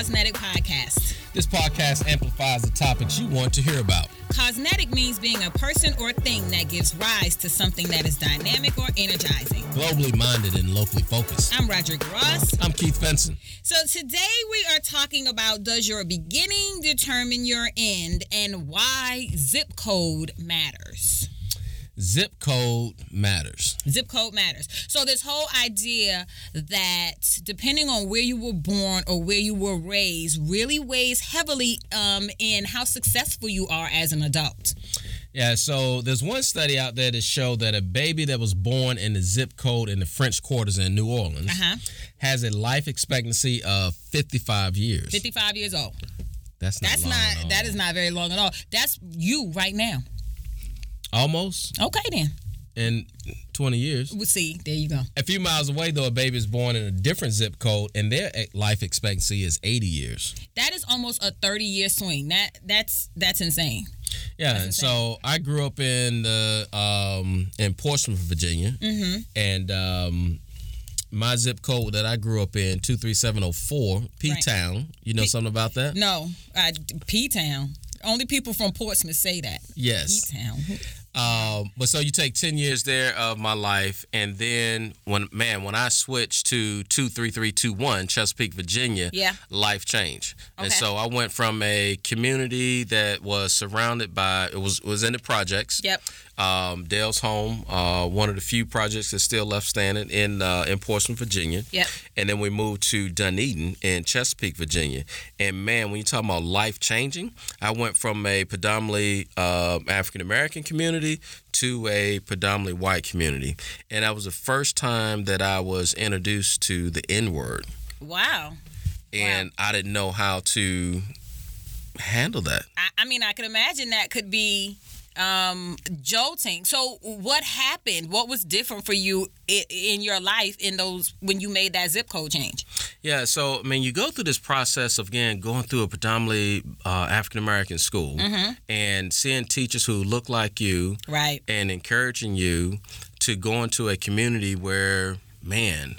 Cosmetic Podcast. This podcast amplifies the topics you want to hear about. Cosmetic means being a person or thing that gives rise to something that is dynamic or energizing. Globally minded and locally focused. I'm Roderick Ross. I'm Keith Benson. So today we are talking about does your beginning determine your end and why zip code matters. Zip code matters. Zip code matters. So this whole idea that depending on where you were born or where you were raised really weighs heavily um, in how successful you are as an adult. Yeah, so there's one study out there that showed that a baby that was born in the zip code in the French Quarters in New Orleans Uh-huh. has a life expectancy of 55 years. 55 years old. That's not That's long at all. not that is not very long at all. That's you right now. Almost Okay then. in 20 years. We'll see. There you go. A few miles away, though, a baby is born in a different zip code, and their life expectancy is 80 years. That is almost a 30 year swing. That that's that's insane. Yeah, That's and so I grew up in the um, in Portsmouth, Virginia, Mm-hmm. and um, my zip code that I grew up in two three seven zero four P Town. You know something about that? No, P Town. Only people from Portsmouth say that. Yes. P Town. Um, but so you take ten years there of my life, and then when man, when I switched to two three three two one Chesapeake, Virginia, Yeah. life changed. And so I went from a community that was surrounded by it was was in the projects. Yep. Um, Dale Homes, uh, one of the few projects that's still left standing in uh, in Portsmouth, Virginia. Yep. And then we moved to Dunedin in Chesapeake, Virginia. And man, when you talk about life changing, I went from a predominantly uh, African American community to a predominantly white community, and that was the first time that I was introduced to the N word, Wow. and I didn't know how to handle that. I, I mean, I could imagine that could be um jolting. So what happened? What was different for you in, in your life in those when you made that zip code change? Yeah, so I mean, you go through this process of again going through a predominantly uh, African American school and seeing teachers who look like you right. and encouraging you to go into a community where, man,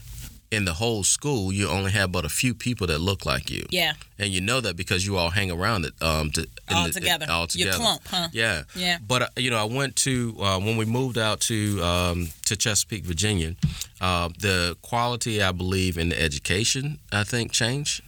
in the whole school, you only have but a few people that look like you, yeah and you know that because you all hang around it um, to, all the- together all your together. clump huh Yeah. Yeah. But uh, you know, I went to uh, when we moved out to um, to Chesapeake, Virginia. Uh, the quality, I believe, in the education, I think, changed.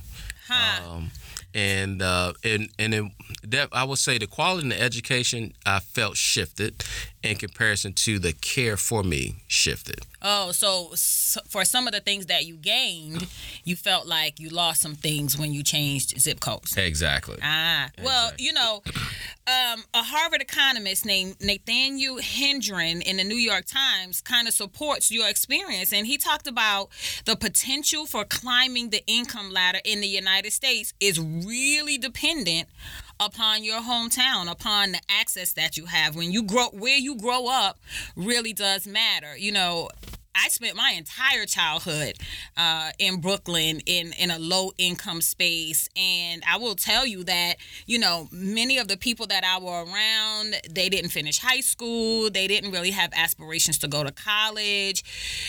huh Um, and uh, and and it, that I would say the quality in the education I felt shifted in comparison to the care for me shifted. oh so, so for some of the things that you gained you felt like you lost some things when you changed zip codes Exactly. Ah, well, Exactly. you know, um, a Harvard economist named Nathaniel Hendren in the New York Times kind of supports your experience. And he talked about the potential for climbing the income ladder in the United States is really dependent upon your hometown, upon the access that you have. When you grow, where you grow up really does matter. You know, I spent my entire childhood uh, in Brooklyn in in a low income space, and I will tell you that you know many of the people that I were around, they didn't finish high school, they didn't really have aspirations to go to college,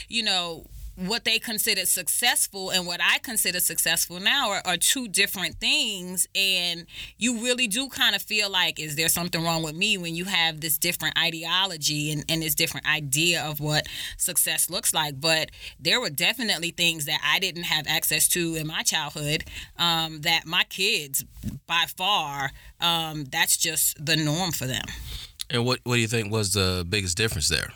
you know. What they considered successful and what I consider successful now are, are two different things. And you really do kind of feel like, is there something wrong with me when you have this different ideology and, and this different idea of what success looks like? But there were definitely things that I didn't have access to in my childhood um, that my kids, by far, um, that's just the norm for them. And what what do you think was the biggest difference there?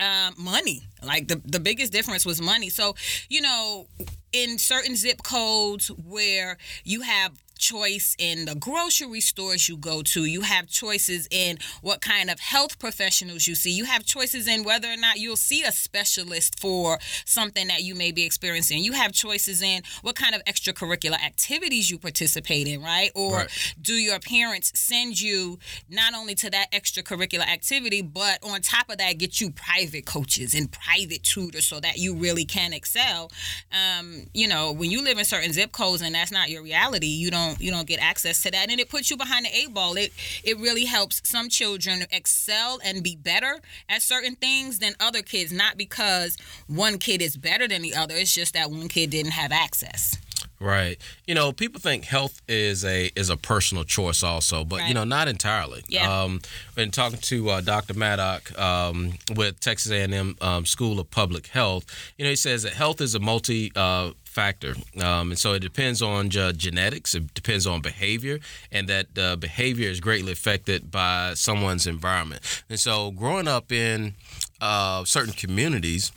Um, money. Like the the biggest difference was money. So you know, in certain zip codes where you have choice in the grocery stores you go to. You have choices in what kind of health professionals you see. You have choices in whether or not you'll see a specialist for something that you may be experiencing. You have choices in what kind of extracurricular activities you participate in, right? Or Right. do your parents send you not only to that extracurricular activity, but on top of that, get you private coaches and private tutors so that you really can excel? Um, you know, when you live in certain zip codes and that's not your reality, you don't you don't get access to that, and it puts you behind the eight ball. It it really helps some children excel and be better at certain things than other kids, not because one kid is better than the other. It's just that one kid didn't have access. Right. You know, people think health is a is a personal choice also, but Right. you know, not entirely. Yeah. Um, been talking to uh, Dr. Maddock um, with Texas A&M um, School of Public Health. You know, he says that health is a multi uh, factor, um, and so it depends on uh, genetics. It depends on behavior, and that uh, behavior is greatly affected by someone's environment. And so, growing up in uh, certain communities,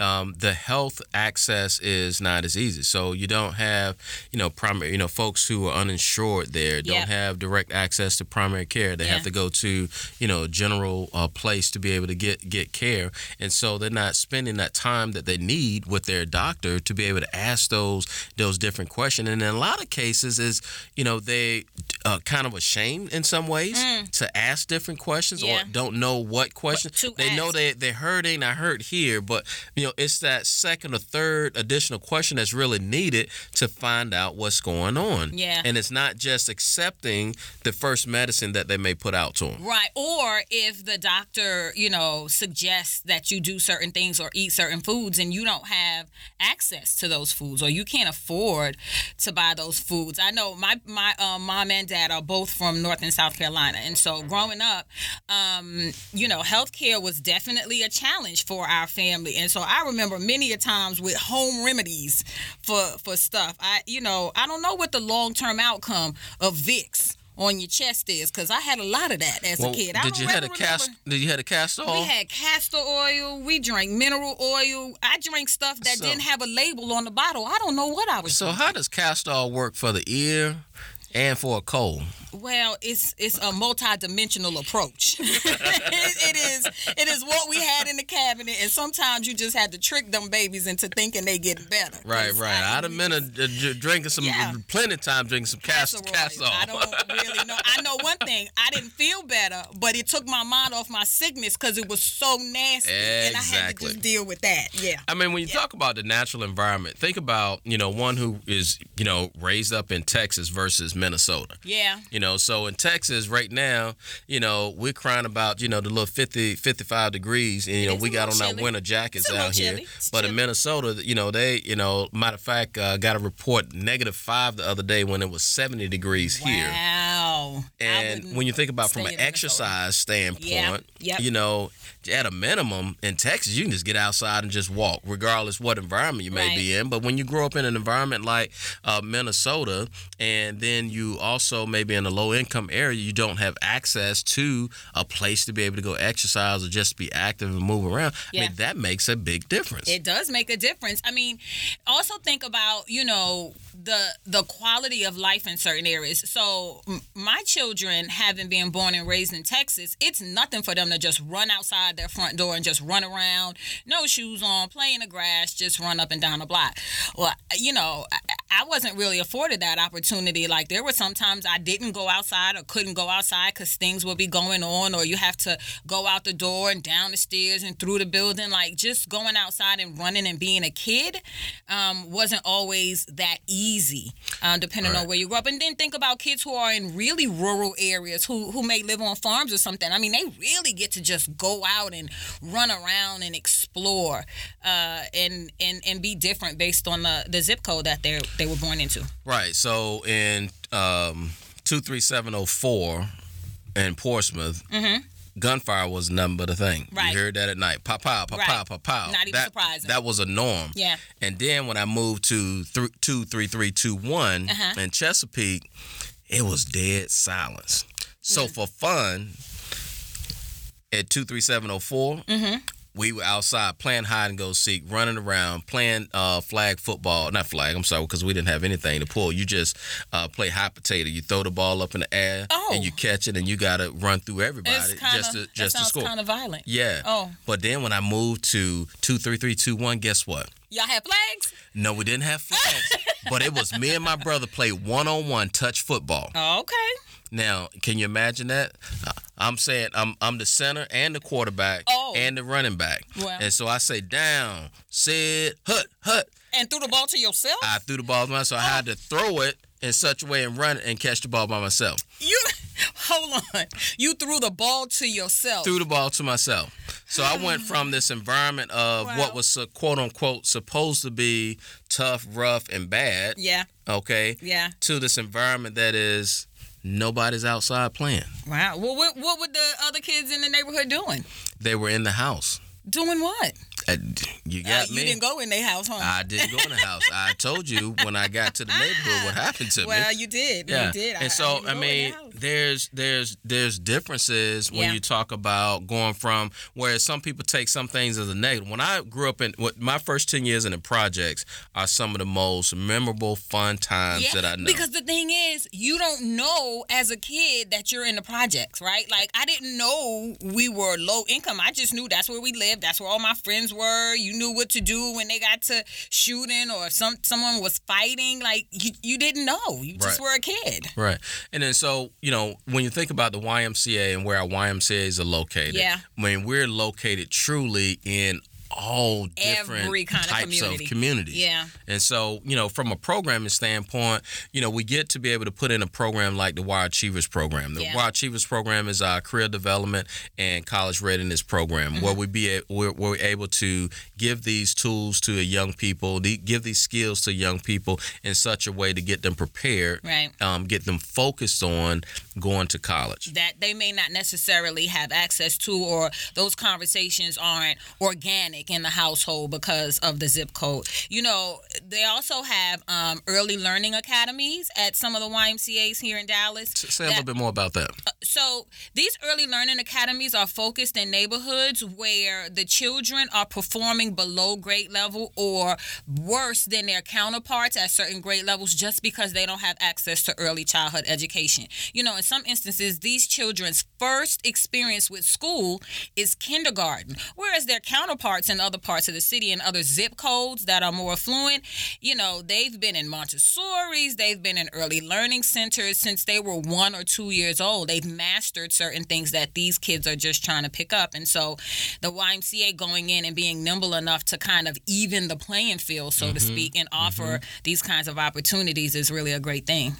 um, the health access is not as easy. So you don't have, you know, primary, you know, folks who are uninsured there don't Yep. have direct access to primary care. They Yeah. have to go to, you know, a general uh, place to be able to get get care, and so they're not spending that time that they need with their doctor to be able to ask those those different questions. And in a lot of cases, is you know they uh, kind of ashamed in some ways to ask different questions Mm. Yeah. or don't know what questions. They know ask. they they're hurting. I hurt here, but you know it's that second or third additional question that's really needed to find out what's going on. Yeah. and it's not just accepting the first medicine that they may put out to them. Right. Or if the doctor, you know, suggests that you do certain things or eat certain foods and you don't have access to those foods or you can't afford to buy those foods. I know my my uh, mom and dad are both from North and South Carolina. And so growing up, um, you know, healthcare was definitely a challenge for our family. And so I remember many a times with home remedies for for stuff. I you know, I don't know what the long-term outcome of Vicks on your chest is because I had a lot of that as Well, a kid. I did you had a cast? Did you had a castor oil? We had castor oil. We drank mineral oil. I drank stuff that So- didn't have a label on the bottle. I don't know what I was. so how does castor oil work for the ear and for a cold? Well, it's it's a multi-dimensional approach. it, it is it is what we had in the cabinet, and sometimes you just had to trick them babies into thinking they getting better. Right, right. I- I'd have been a, a- drinking some Yeah. plenty of time drinking some castor oil. oil. I don't really know. I know one thing. I didn't feel better, but it took my mind off my sickness because it was so nasty, and I had to just deal with that. Yeah. I mean, when you talk about the natural environment, think about you know one who is you know raised up in Texas versus Minnesota. Yeah. You know, so in Texas right now, you know, we're crying about, you know, the little 50, 55 degrees. And, you know, we got on our winter jackets It's a little out here. chilly. But in. Minnesota, you know, they, you know, matter of fact, uh, got a report negative five the other day when it was 70 degrees here. And when you think about from an exercise standpoint, Yeah, yep. you know, at a minimum in Texas, you can just get outside and just walk, regardless what environment you may be in. But when you grow up in an environment like uh, Minnesota, and then you also maybe in a low income area, you don't have access to a place to be able to go exercise or just be active and move around. I mean, that makes a big difference. It does make a difference. I mean, also think about you know the the quality of life in certain areas. So m- my children, having been born and raised in Texas, it's nothing for them to just run outside their front door and just run around, no shoes on, play in the grass, just run up and down the block. Well, you know, I, wasn't really afforded that opportunity. Like there were sometimes I didn't go outside or couldn't go outside because things would be going on, or you have to go out the door and down the stairs and through the building. Like just going outside and running and being a kid um, wasn't always that easy, uh, depending on where you grew up. And then think about kids who are in really rural areas who who may live on farms or something. I mean, they really get to just go out and run around and explore, uh, and and and be different based on the, the zip code that they they were born into. Right. So in um, 23704 in Portsmouth, gunfire was nothing but a thing. Mm-hmm. Right. You heard that at night. Pow, pow, Right. pow, pow, pow. Not even that, surprising. That was a norm. Yeah. And then when I moved to th- 23321 Uh-huh. in Chesapeake, it was dead silence. So Mm. for fun, at 23704, Mm-hmm. We were outside playing hide and go seek, running around, playing uh, flag football. Not flag, I'm sorry, because we didn't have anything to pull. You just uh, play hot potato. You throw the ball up in the air Oh. and you catch it, and you got to run through everybody It's kind just to just that to score. kind of violent. yeah. Oh. But then when I moved to 23321, guess what? Y'all have flags? No, we didn't have flags. but it was me and my brother played one on one touch football. Oh, okay. Now, can you imagine that? I'm saying I'm I'm the center and the quarterback Oh. and the running back. Well. And so I say down, sit, hut, hut. And threw the ball to yourself? I threw the ball by myself, so I had to throw it in such a way and run it and catch the ball by myself. you Hold on. You threw the ball to yourself. Threw the ball to myself. So I went from this environment of Wow. what was quote unquote supposed to be tough, rough, and bad. Yeah. Okay. Yeah. To this environment that is nobody's outside playing. Wow. Well, what what were the other kids in the neighborhood doing? They were in the house. Doing what? Uh, you Uh, got you me. didn't go in their house, huh? I didn't go in the house. I told you when I got to the neighborhood what happened to me. well, you did. Yeah, You did. and so didn't I, mean, there's there's there's differences when Yeah. you talk about going from where some people take some things as a negative. When I grew up in what my first ten years in the projects are some of the most memorable, fun times that I know. Because the thing is, you don't know as a kid that you're in the projects, right? Like I didn't know we were low income. I just knew that's where we lived. That's where all my friends were. You knew what to do when they got to shooting or some someone was fighting. Like you, you didn't know. You just Right. were a kid. Right. And then so, you know, when you think about the YMCA and where our YMCAs are located, Yeah. I mean, we're located truly in all different Every kind of types community. of communities. Yeah. And so, you know, from a programming standpoint, you know, we get to be able to put in a program like the Y Achievers program. The Yeah. Y Achievers program is our career development and college readiness program, Mm-hmm. where we be a, we're, we're able to give these tools to young people, give these skills to young people in such a way to get them prepared, Right. um, get them focused on going to college. that they may not necessarily have access to or those conversations aren't organic in the household because of the zip code you know they also have um, early learning academies at some of the ymcas here in dallas Say a little bit more about that. so these early learning academies are focused in neighborhoods where the children are performing below grade level or worse than their counterparts at certain grade levels just because they don't have access to early childhood education. You know, in some instances, these children's first experience with school is kindergarten, whereas their counterparts in other parts of the city and other zip codes that are more affluent, you know, they've been in Montessori's, they've been in early learning centers since they were one or two years old. They've mastered certain things that these kids are just trying to pick up. And so the YMCA going in and being nimble enough to kind of even the playing field, so to mm-hmm. speak, and mm-hmm. offer these kinds of opportunities is really a great thing.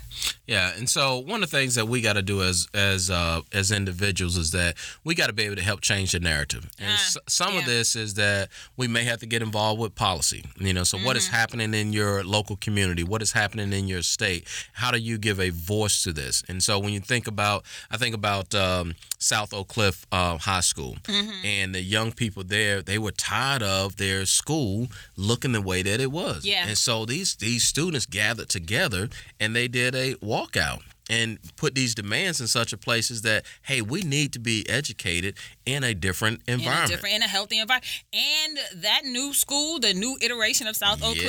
Yeah, and so one of the things that we got to do as as uh, as individuals is that we got to be able to help change the narrative. And ah, s- some of this is that we may have to get involved with policy. You know, so what is happening in your local community? What is happening in your state? How do you give a voice to this? And so when you think about, I think about um, South Oak Cliff uh, High School and the young people there. They were tired of their school looking the way that it was. Yeah. And so these these students gathered together and they did a walkout and put these demands in such a place is that hey we need to be educated in a different In a environment different, in a healthy environment, and that new school, the new iteration of South Oak Yes.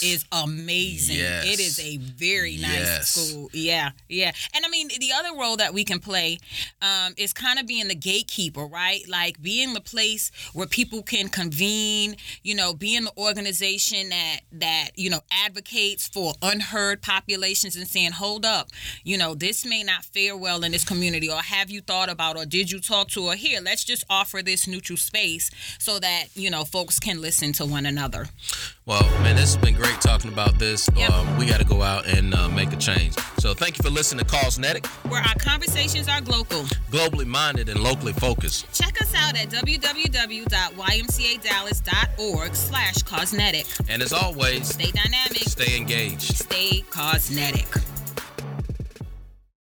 Cliff, is amazing. Yes. It is a very nice Yes. school. Yeah, yeah. And I mean, the other role that we can play um, is kind of being the gatekeeper, right? Like being the place where people can convene. You know, being the organization that that you know advocates for unheard populations and saying, "Hold up, you know, this may not fare well in this community, or have you thought about, or did you talk to, or here, let's just offer this neutral space so that you know folks can listen to one another." well man this has been great talking about this Yep. um, we got to go out and uh, make a change so thank you for listening to cosmetic Where our conversations are global. globally minded and locally focused Check us out at www.ymcadallas.org slash cosmetic. and as always Stay dynamic. stay engaged Stay cosmetic.